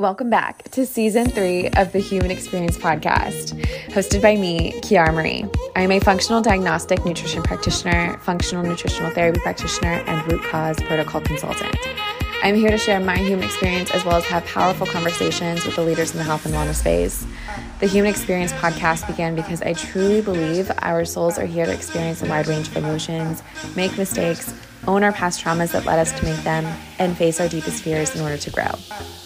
Welcome back to season three of the Human Experience Podcast, hosted by me, Kiara Marie. I am a functional diagnostic nutrition practitioner, functional nutritional therapy practitioner, and root cause protocol consultant. I'm here to share my human experience as well as have powerful conversations with the leaders in the health and wellness space. The Human Experience podcast began because I truly believe our souls are here to experience a wide range of emotions, make mistakes, own our past traumas that led us to make them, and face our deepest fears in order to grow.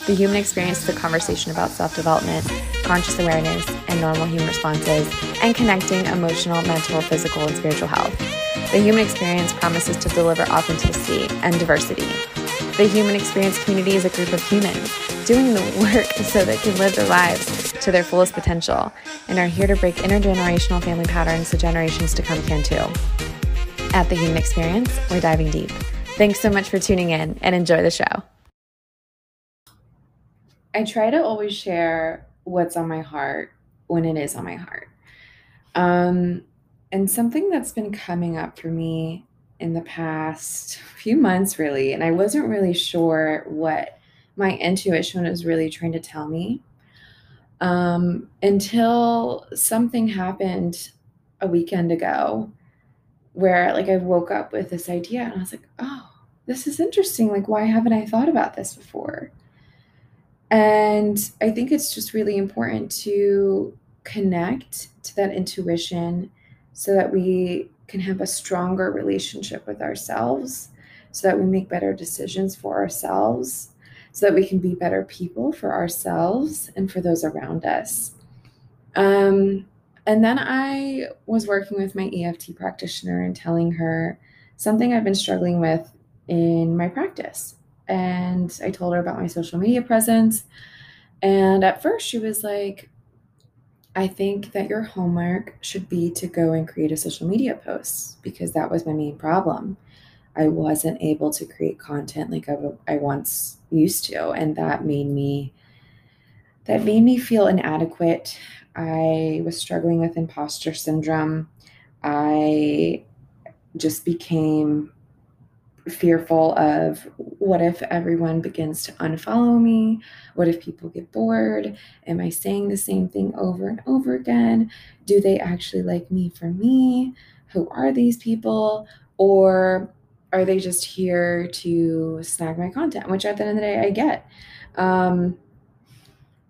The human experience is a conversation about self development, conscious awareness, and normal human responses, and connecting emotional, mental, physical, and spiritual health. The human experience promises to deliver authenticity and diversity. The human experience community is a group of humans doing the work so they can live their lives to their fullest potential and are here to break intergenerational family patterns so generations to come can too. At The Human Experience, we're diving deep. Thanks so much for tuning in and enjoy the show. I try to always share what's on my heart when it is on my heart. Um, and something that's been coming up for me in the past few months, really, and I wasn't really sure what my intuition was really trying to tell me um, until something happened a weekend ago where like I woke up with this idea and I was like, oh, this is interesting. Like, why haven't I thought about this before? And I think it's just really important to connect to that intuition so that we can have a stronger relationship with ourselves, so that we make better decisions for ourselves, so that we can be better people for ourselves and for those around us. Um, and then I was working with my EFT practitioner and telling her something I've been struggling with in my practice. And I told her about my social media presence. And at first, she was like, I think that your homework should be to go and create a social media post because that was my main problem. I wasn't able to create content like I, once used to. And that made me that made me feel inadequate I was struggling with imposter syndrome. I just became fearful of what if everyone begins to unfollow me? What if people get bored? Am I saying the same thing over and over again? Do they actually like me for me? Who are these people? Or are they just here to snag my content, which at the end of the day I get. Um,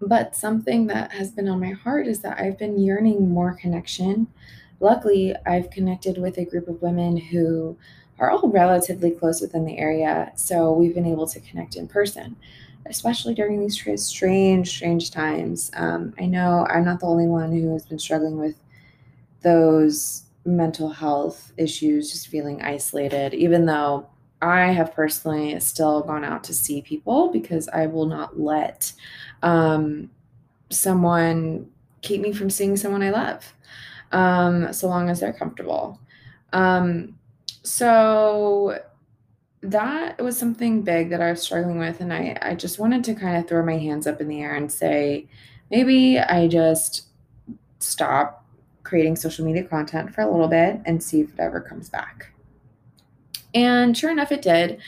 but something that has been on my heart is that I've been yearning more connection. Luckily, I've connected with a group of women who are all relatively close within the area. So we've been able to connect in person, especially during these strange, strange times. Um, I know I'm not the only one who has been struggling with those mental health issues, just feeling isolated, even though I have personally still gone out to see people because I will not let um, someone keep me from seeing someone I love, um, so long as they're comfortable. Um, so that was something big that I was struggling with, and I, I just wanted to kind of throw my hands up in the air and say, maybe I just stop creating social media content for a little bit and see if it ever comes back. And sure enough, it did.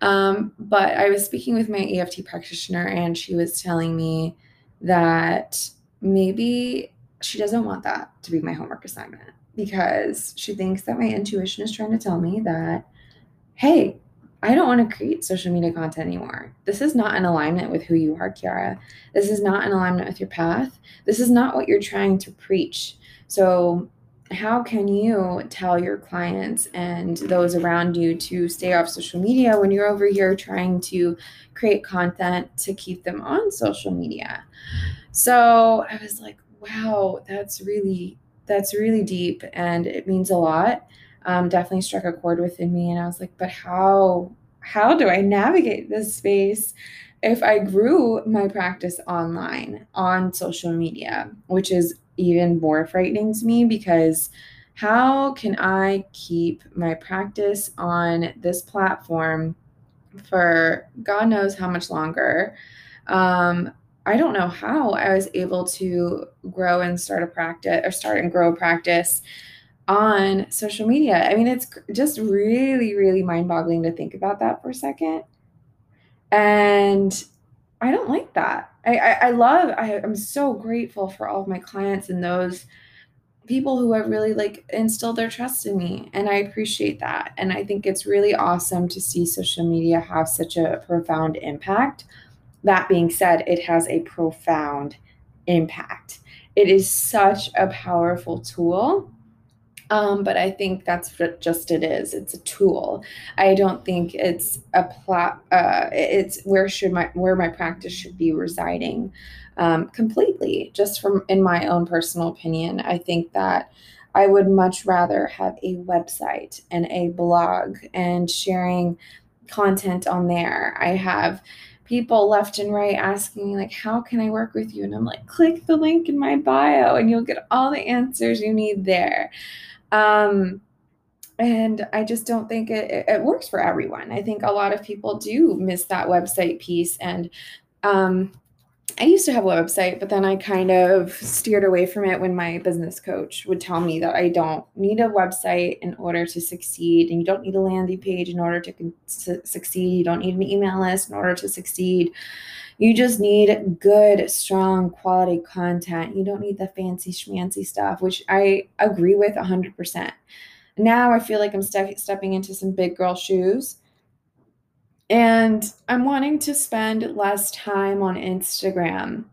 Um, but I was speaking with my EFT practitioner, and she was telling me that maybe she doesn't want that to be my homework assignment because she thinks that my intuition is trying to tell me that, hey, I don't want to create social media content anymore. This is not in alignment with who you are, Kiara. This is not in alignment with your path. This is not what you're trying to preach. So how can you tell your clients and those around you to stay off social media when you're over here trying to create content to keep them on social media? So I was like, wow, that's really that's really deep and it means a lot. Um, definitely struck a chord within me, and I was like, but how how do I navigate this space if I grew my practice online on social media, which is even more frightening to me because how can I keep my practice on this platform for God knows how much longer? Um, I don't know how I was able to grow and start a practice or start and grow a practice on social media. I mean, it's just really, really mind boggling to think about that for a second. And I don't like that. I, I, I love, I, I'm so grateful for all of my clients and those people who have really like instilled their trust in me. And I appreciate that. And I think it's really awesome to see social media have such a profound impact. That being said, it has a profound impact. It is such a powerful tool um, but I think that's what just it is. It's a tool. I don't think it's a plot. Uh, it's where should my where my practice should be residing um, completely. Just from in my own personal opinion, I think that I would much rather have a website and a blog and sharing content on there. I have people left and right asking me like how can i work with you and i'm like click the link in my bio and you'll get all the answers you need there um, and I just don't think it, it, works for everyone. I think a lot of people do miss that website piece. And um, I used to have a website, but then I kind of steered away from it when my business coach would tell me that I don't need a website in order to succeed, and you don't need a landing page in order to con- succeed. You don't need an email list in order to succeed. You just need good, strong, quality content. You don't need the fancy schmancy stuff, which I agree with 100%. Now I feel like I'm ste- stepping into some big girl shoes. And I'm wanting to spend less time on Instagram.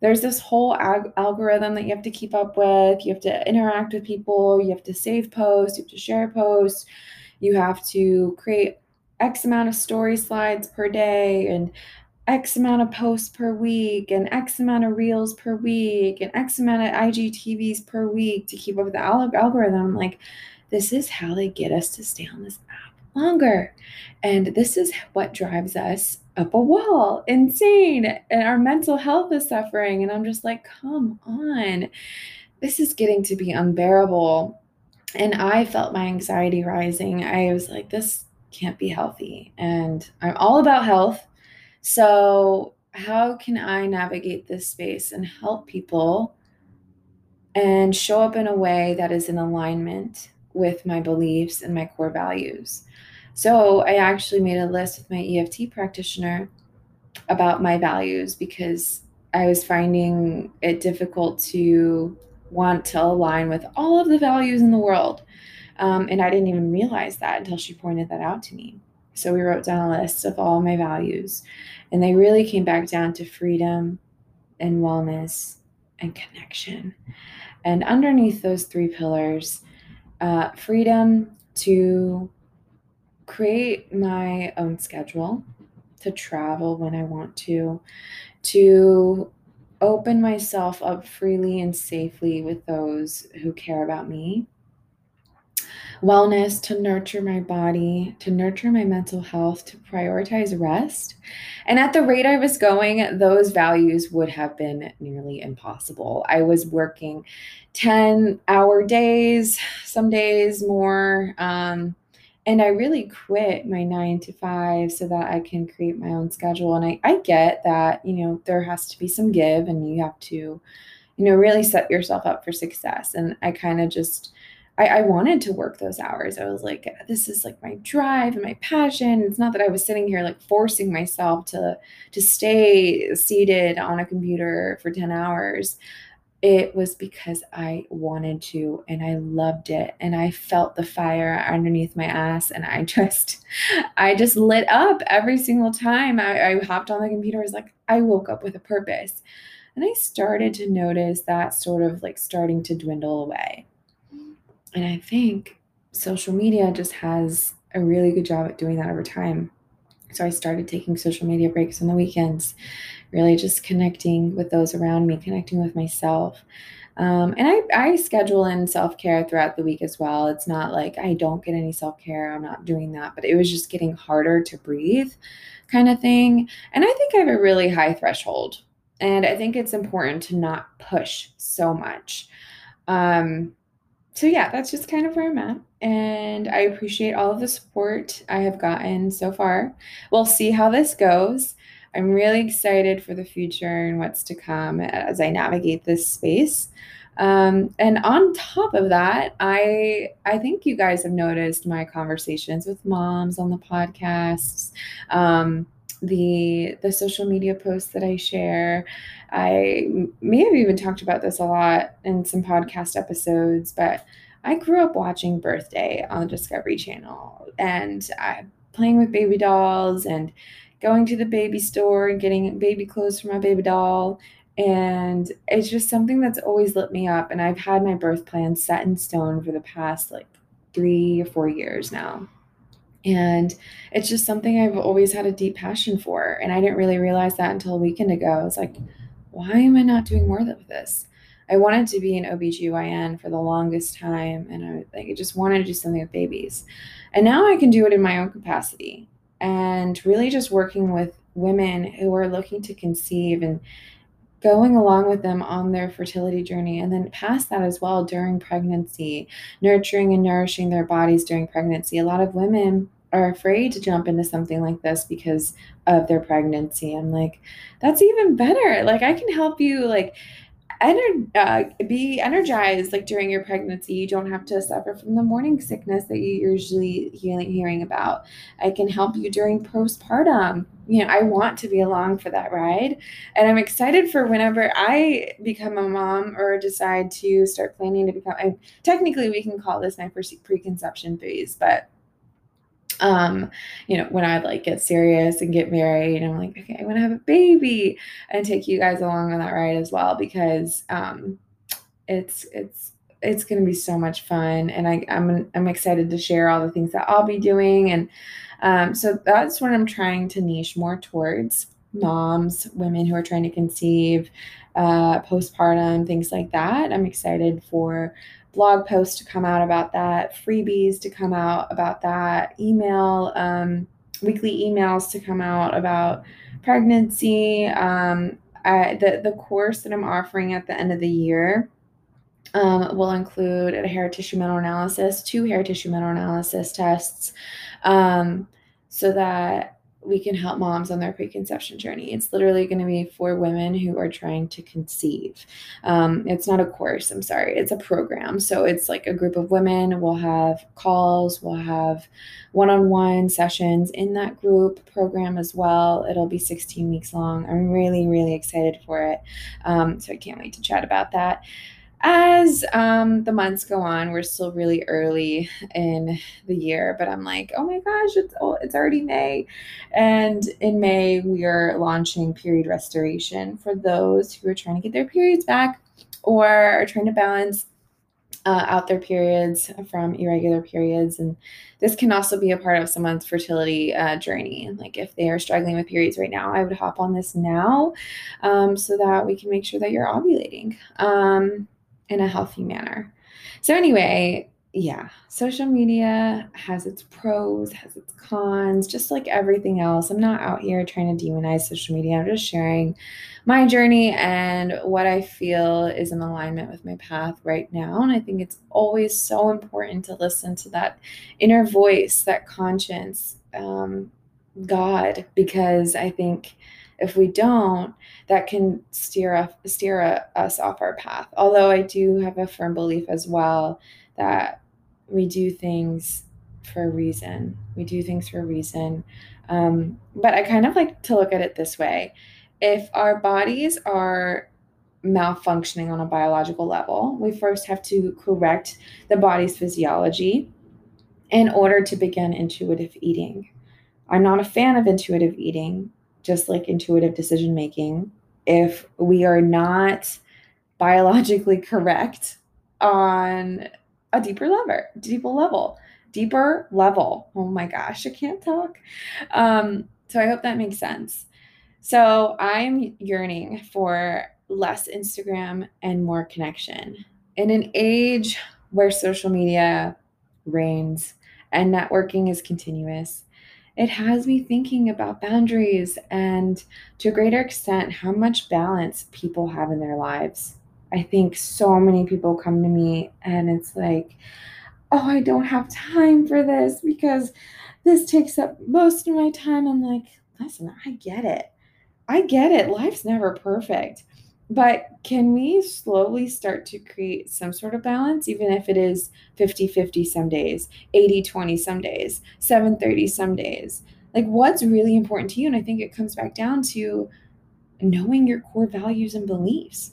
There's this whole ag- algorithm that you have to keep up with. You have to interact with people. You have to save posts. You have to share posts. You have to create X amount of story slides per day. And X amount of posts per week and X amount of reels per week and X amount of IGTVs per week to keep up with the algorithm. Like, this is how they get us to stay on this app longer. And this is what drives us up a wall. Insane. And our mental health is suffering. And I'm just like, come on. This is getting to be unbearable. And I felt my anxiety rising. I was like, this can't be healthy. And I'm all about health so, how can I navigate this space and help people and show up in a way that is in alignment with my beliefs and my core values? So, I actually made a list with my EFT practitioner about my values because I was finding it difficult to want to align with all of the values in the world. Um, and I didn't even realize that until she pointed that out to me. So we wrote down a list of all my values, and they really came back down to freedom and wellness and connection. And underneath those three pillars, uh, freedom to create my own schedule, to travel when I want to, to open myself up freely and safely with those who care about me, wellness, to nurture my body, to nurture my mental health, to prioritize rest. And at the rate I was going, those values would have been nearly impossible. I was working 10 hour days, some days more. Um, and I really quit my nine to five so that I can create my own schedule. And I, I get that, you know, there has to be some give and you have to, you know, really set yourself up for success. And I kind of just, I, I wanted to work those hours. I was like, this is like my drive and my passion. It's not that I was sitting here like forcing myself to to stay seated on a computer for 10 hours. It was because I wanted to and I loved it and I felt the fire underneath my ass and I just I just lit up every single time I, I hopped on the computer. I was like, I woke up with a purpose. And I started to notice that sort of like starting to dwindle away and I think social media just has a really good job at doing that over time. So I started taking social media breaks on the weekends, really just connecting with those around me, connecting with myself. Um, and I, I schedule in self care throughout the week as well. It's not like I don't get any self care, I'm not doing that, but it was just getting harder to breathe kind of thing. And I think I have a really high threshold. And I think it's important to not push so much. Um, so yeah, that's just kind of where I'm at. And I appreciate all of the support I have gotten so far. We'll see how this goes. I'm really excited for the future and what's to come as I navigate this space. Um, and on top of that, I I think you guys have noticed my conversations with moms on the podcasts. Um, the the social media posts that I share. I may have even talked about this a lot in some podcast episodes, but I grew up watching Birthday on the Discovery Channel and I playing with baby dolls and going to the baby store and getting baby clothes for my baby doll. And it's just something that's always lit me up. And I've had my birth plan set in stone for the past like three or four years now. And it's just something I've always had a deep passion for. And I didn't really realize that until a weekend ago. I was like, why am I not doing more of this? I wanted to be an OBGYN for the longest time and I like I just wanted to do something with babies. And now I can do it in my own capacity and really just working with women who are looking to conceive and going along with them on their fertility journey and then past that as well during pregnancy, nurturing and nourishing their bodies during pregnancy. A lot of women are afraid to jump into something like this because of their pregnancy. I'm like, that's even better. Like I can help you like ener- uh, be energized like during your pregnancy. You don't have to suffer from the morning sickness that you're usually hearing, hearing about. I can help you during postpartum. You know i want to be along for that ride. And i'm excited for whenever i become a mom or decide to start planning to become I, technically we can call this my first preconception phase but um you know when i like get serious and get married i'm like okay i want to have a baby and take you guys along on that ride as well because um it's it's it's going to be so much fun and I, I'm, I'm excited to share all the things that i'll be doing and um, so that's what i'm trying to niche more towards moms women who are trying to conceive uh, postpartum things like that. I'm excited for blog posts to come out about that, freebies to come out about that, email, um, weekly emails to come out about pregnancy. Um, I, the, the course that I'm offering at the end of the year um, will include a hair tissue meta analysis, two hair tissue meta analysis tests, um, so that we can help moms on their preconception journey. It's literally going to be for women who are trying to conceive. Um, it's not a course, I'm sorry, it's a program. So it's like a group of women. We'll have calls, we'll have one on one sessions in that group program as well. It'll be 16 weeks long. I'm really, really excited for it. Um, so I can't wait to chat about that as um, the months go on, we're still really early in the year, but I'm like, oh my gosh, it's it's already May, and in May we are launching period restoration for those who are trying to get their periods back or are trying to balance uh, out their periods from irregular periods. And this can also be a part of someone's fertility uh, journey. Like if they are struggling with periods right now, I would hop on this now um, so that we can make sure that you're ovulating. Um, in a healthy manner. So, anyway, yeah, social media has its pros, has its cons, just like everything else. I'm not out here trying to demonize social media. I'm just sharing my journey and what I feel is in alignment with my path right now. And I think it's always so important to listen to that inner voice, that conscience, um, God, because I think if we don't, that can steer us, steer us off our path. Although I do have a firm belief as well that we do things for a reason. We do things for a reason. Um, but I kind of like to look at it this way if our bodies are malfunctioning on a biological level, we first have to correct the body's physiology in order to begin intuitive eating. I'm not a fan of intuitive eating just like intuitive decision making, if we are not biologically correct on a deeper level, deeper level, deeper level. Oh my gosh, I can't talk. Um, so I hope that makes sense. So I'm yearning for less Instagram and more connection. In an age where social media reigns and networking is continuous, it has me thinking about boundaries and to a greater extent how much balance people have in their lives. I think so many people come to me and it's like, oh, I don't have time for this because this takes up most of my time. I'm like, listen, I get it. I get it. Life's never perfect. But can we slowly start to create some sort of balance, even if it is 50 50 some days, 80 20 some days, 7 30 some days? Like, what's really important to you? And I think it comes back down to knowing your core values and beliefs.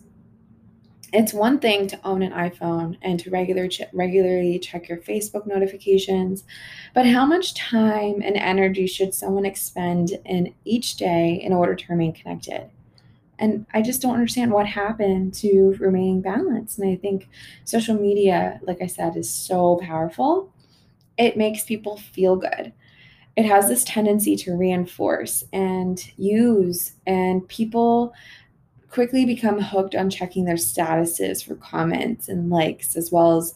It's one thing to own an iPhone and to regular ch- regularly check your Facebook notifications, but how much time and energy should someone expend in each day in order to remain connected? And I just don't understand what happened to remaining balanced. And I think social media, like I said, is so powerful. It makes people feel good it has this tendency to reinforce and use, and people quickly become hooked on checking their statuses for comments and likes, as well as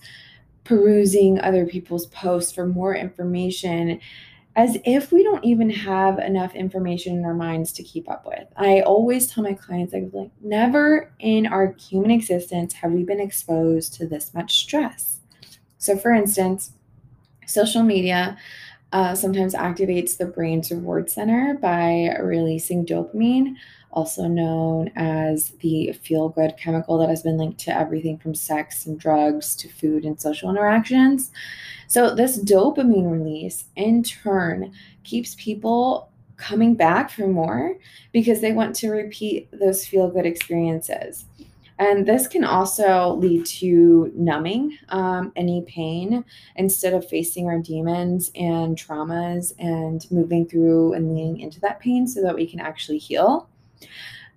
perusing other people's posts for more information as if we don't even have enough information in our minds to keep up with. I always tell my clients, like, never in our human existence have we been exposed to this much stress. So, for instance, social media uh, sometimes activates the brain's reward center by releasing dopamine, also known as the feel good chemical that has been linked to everything from sex and drugs to food and social interactions. So, this dopamine release in turn keeps people coming back for more because they want to repeat those feel good experiences. And this can also lead to numbing um, any pain instead of facing our demons and traumas and moving through and leaning into that pain so that we can actually heal.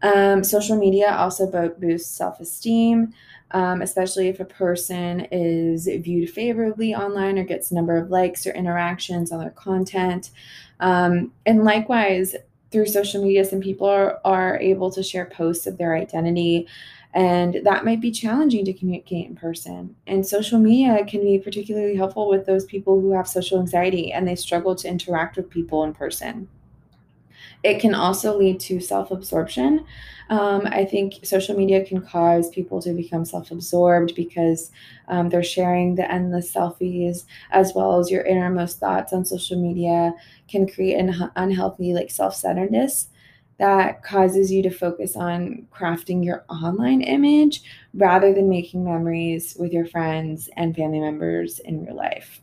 Um, social media also boosts self esteem, um, especially if a person is viewed favorably online or gets a number of likes or interactions on their content. Um, and likewise, through social media, some people are, are able to share posts of their identity and that might be challenging to communicate in person. And social media can be particularly helpful with those people who have social anxiety and they struggle to interact with people in person. It can also lead to self absorption. Um, I think social media can cause people to become self absorbed because um, they're sharing the endless selfies as well as your innermost thoughts on social media can create an unhealthy like self centeredness that causes you to focus on crafting your online image rather than making memories with your friends and family members in real life.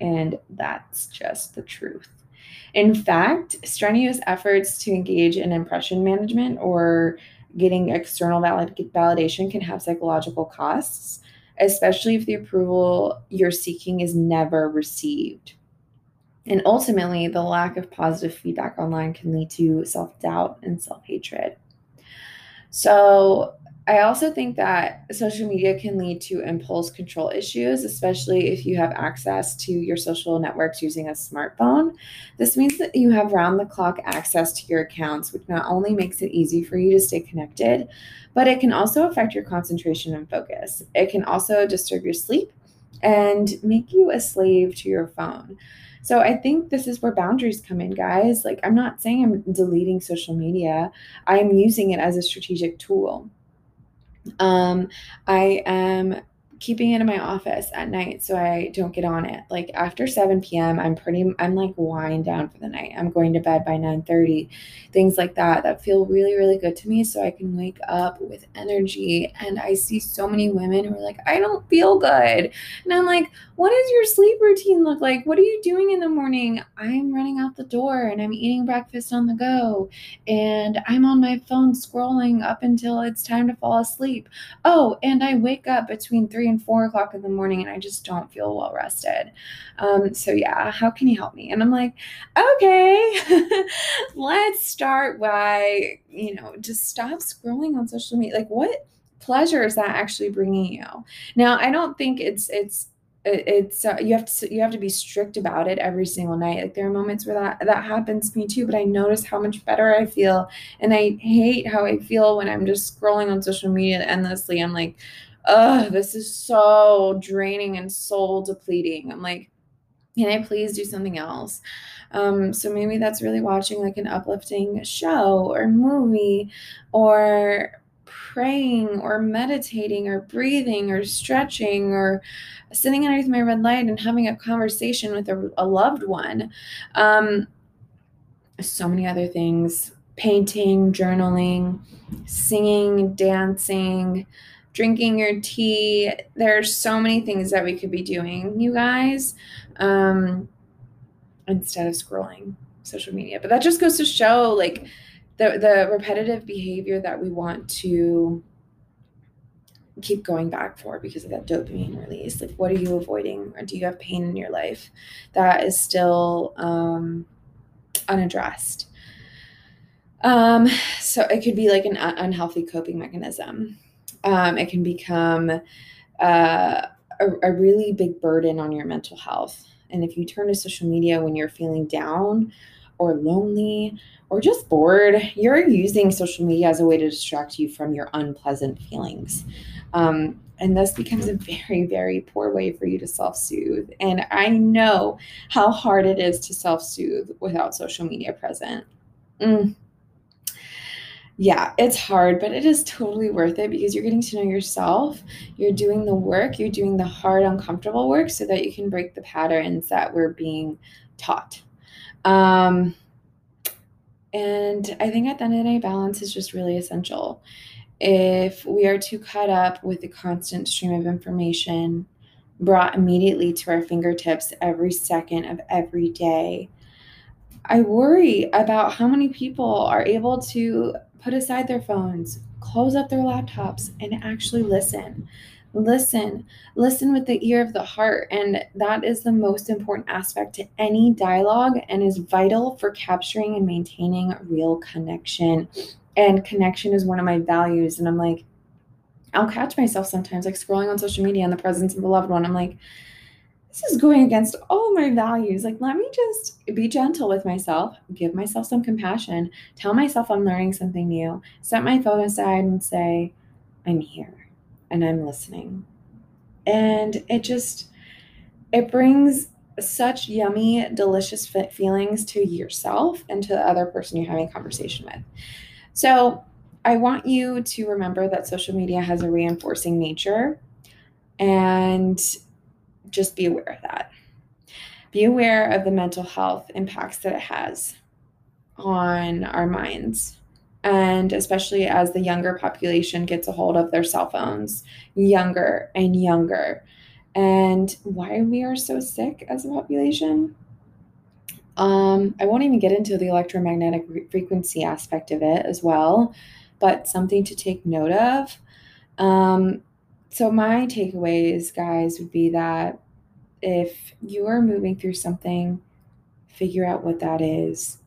And that's just the truth. In fact, strenuous efforts to engage in impression management or getting external valid- validation can have psychological costs, especially if the approval you're seeking is never received. And ultimately, the lack of positive feedback online can lead to self doubt and self hatred. So, I also think that social media can lead to impulse control issues, especially if you have access to your social networks using a smartphone. This means that you have round the clock access to your accounts, which not only makes it easy for you to stay connected, but it can also affect your concentration and focus. It can also disturb your sleep and make you a slave to your phone. So I think this is where boundaries come in, guys. Like, I'm not saying I'm deleting social media, I am using it as a strategic tool. Um, I am keeping it in my office at night so I don't get on it. Like after 7 p.m., I'm pretty I'm like wind down for the night. I'm going to bed by 9:30. Things like that that feel really really good to me so I can wake up with energy and I see so many women who are like I don't feel good. And I'm like, "What does your sleep routine look like? What are you doing in the morning?" I'm running out the door and I'm eating breakfast on the go and I'm on my phone scrolling up until it's time to fall asleep. Oh, and I wake up between 3 three and four o'clock in the morning and I just don't feel well rested. Um, so yeah, how can you help me? And I'm like, okay, let's start by, you know, just stop scrolling on social media. Like what pleasure is that actually bringing you? Now, I don't think it's, it's, it's uh, you have to you have to be strict about it every single night like there are moments where that that happens to me too but i notice how much better i feel and i hate how i feel when i'm just scrolling on social media endlessly i'm like oh, this is so draining and soul depleting. I'm like, can I please do something else? Um, so maybe that's really watching like an uplifting show or movie or praying or meditating or breathing or stretching or sitting underneath my red light and having a conversation with a, a loved one. Um, so many other things painting, journaling, singing, dancing drinking your tea. There's so many things that we could be doing, you guys. Um, instead of scrolling social media. But that just goes to show like the the repetitive behavior that we want to keep going back for because of that dopamine release. Like, what are you avoiding, or do you have pain in your life that is still um, unaddressed? Um, so it could be like an unhealthy coping mechanism. Um, it can become uh, a, a really big burden on your mental health. And if you turn to social media when you're feeling down or lonely or just bored, you're using social media as a way to distract you from your unpleasant feelings. Um, and this becomes a very, very poor way for you to self soothe. And I know how hard it is to self soothe without social media present. Mm. Yeah, it's hard, but it is totally worth it because you're getting to know yourself. You're doing the work, you're doing the hard, uncomfortable work so that you can break the patterns that we're being taught. Um, and I think at the end of the day, balance is just really essential. If we are too caught up with the constant stream of information brought immediately to our fingertips every second of every day, I worry about how many people are able to put aside their phones, close up their laptops, and actually listen. Listen. Listen with the ear of the heart and that is the most important aspect to any dialogue and is vital for capturing and maintaining real connection. And connection is one of my values and i'm like i'll catch myself sometimes like scrolling on social media in the presence of a loved one. I'm like this is going against all my values like let me just be gentle with myself give myself some compassion tell myself i'm learning something new set my phone aside and say i'm here and I'm listening. And it just it brings such yummy, delicious feelings to yourself and to the other person you're having a conversation with. So, I want you to remember that social media has a reinforcing nature and just be aware of that. Be aware of the mental health impacts that it has on our minds. And especially as the younger population gets a hold of their cell phones younger and younger. And why we are so sick as a population? Um, i won't even get into the electromagnetic re- frequency aspect of it as well but something to take note of. Um, so my takeaways guys would be that if you are moving through something figure out what that is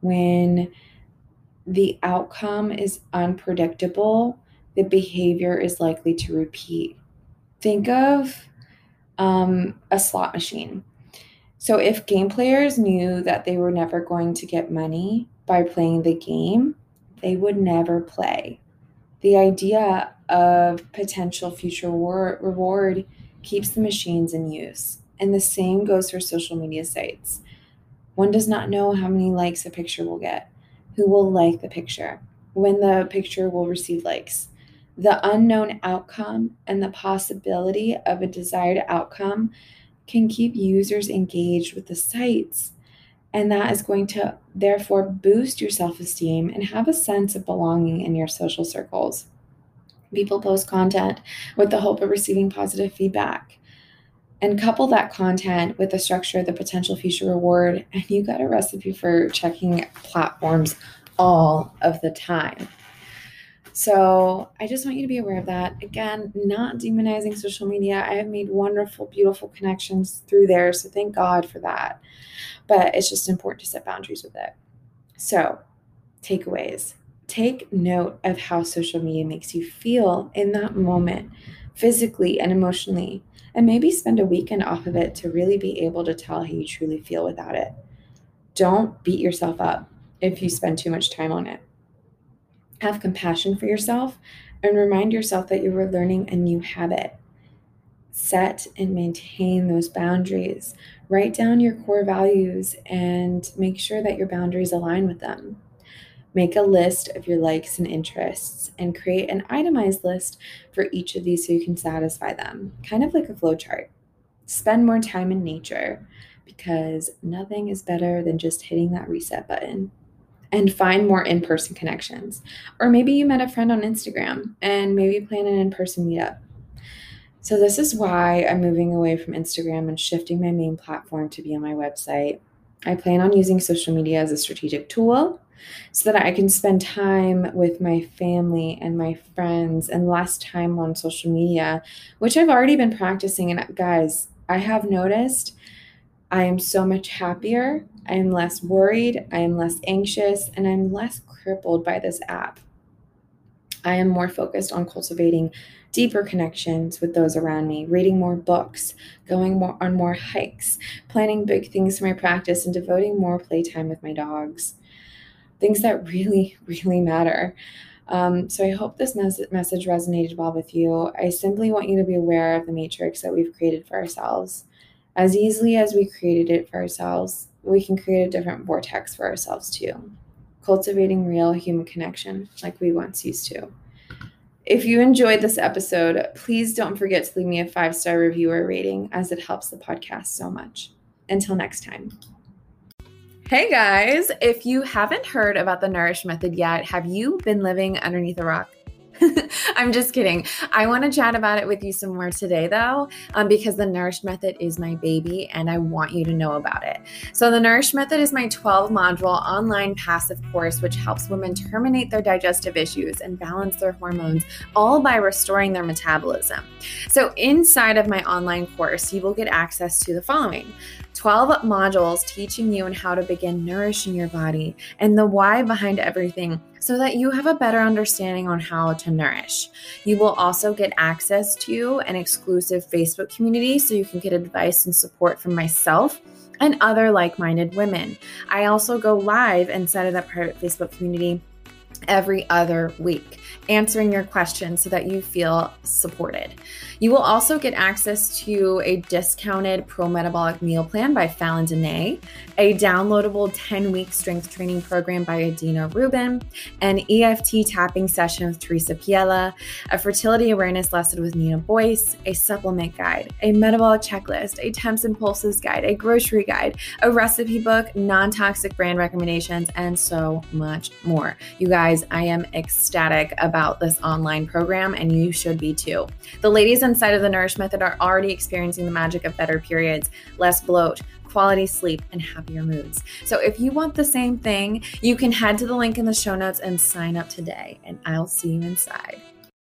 when the outcome is unpredictable, the behavior is likely to repeat. Think of um, a slot machine. So, if game players knew that they were never going to get money by playing the game, they would never play. The idea of potential future war- reward keeps the machines in use. And the same goes for social media sites. One does not know how many likes a picture will get who will like the picture, when the picture will receive likes. The unknown outcome and the possibility of a desired outcome can keep users engaged with the sites. And that is going to therefore boost your self esteem and have a sense of belonging in your social circles. People post content with the hope of receiving positive feedback and couple that content with the structure of the potential future reward, and you got a recipe for checking platforms all of the time. So I just want you to be aware of that. Again, not demonizing social media. I have made wonderful, beautiful connections through there. So thank God for that. But it's just important to set boundaries with it. So, takeaways take note of how social media makes you feel in that moment, physically and emotionally and maybe spend a weekend off of it to really be able to tell how you truly feel without it. Don't beat yourself up if you spend too much time on it. Have compassion for yourself and remind yourself that you are learning a new habit. Set and maintain those boundaries. Write down your core values and make sure that your boundaries align with them. Make a list of your likes and interests and create an itemized list for each of these so you can satisfy them, kind of like a flowchart. Spend more time in nature because nothing is better than just hitting that reset button. And find more in person connections. Or maybe you met a friend on Instagram and maybe plan an in person meetup. So, this is why I'm moving away from Instagram and shifting my main platform to be on my website I plan on using social media as a strategic tool so that I can spend time with my family and my friends and less time on social media, which I've already been practicing. And guys, I have noticed I am so much happier. I am less worried. I am less anxious, and I'm less crippled by this app. I am more focused on cultivating deeper connections with those around me, reading more books, going more on more hikes, planning big things for my practice, and devoting more playtime with my dogs. Things that really, really matter. Um, so I hope this mes- message resonated well with you. I simply want you to be aware of the matrix that we've created for ourselves. As easily as we created it for ourselves, we can create a different vortex for ourselves too, cultivating real human connection like we once used to. If you enjoyed this episode, please don't forget to leave me a five star review or rating as it helps the podcast so much. Until next time. Hey guys, if you haven't heard about the Nourish Method yet, have you been living underneath a rock? I'm just kidding. I want to chat about it with you some more today, though, um, because the Nourish Method is my baby and I want you to know about it. So, the Nourish Method is my 12 module online passive course, which helps women terminate their digestive issues and balance their hormones, all by restoring their metabolism. So, inside of my online course, you will get access to the following 12 modules teaching you on how to begin nourishing your body and the why behind everything so that you have a better understanding on how to nourish. You will also get access to an exclusive Facebook community so you can get advice and support from myself and other like minded women. I also go live inside of that private Facebook community every other week, answering your questions so that you feel supported. You will also get access to a discounted pro metabolic meal plan by Fallon Dene, a downloadable 10 week strength training program by Adina Rubin, an EFT tapping session with Teresa Piella, a fertility awareness lesson with Nina Boyce, a supplement guide, a metabolic checklist, a temps and pulses guide, a grocery guide, a recipe book, non toxic brand recommendations, and so much more. You guys, I am ecstatic about this online program, and you should be too. The ladies inside of the Nourish Method are already experiencing the magic of better periods, less bloat quality sleep, and happier moods. So if you want the same thing, you can head to the link in the show notes and sign up today, and I'll see you inside.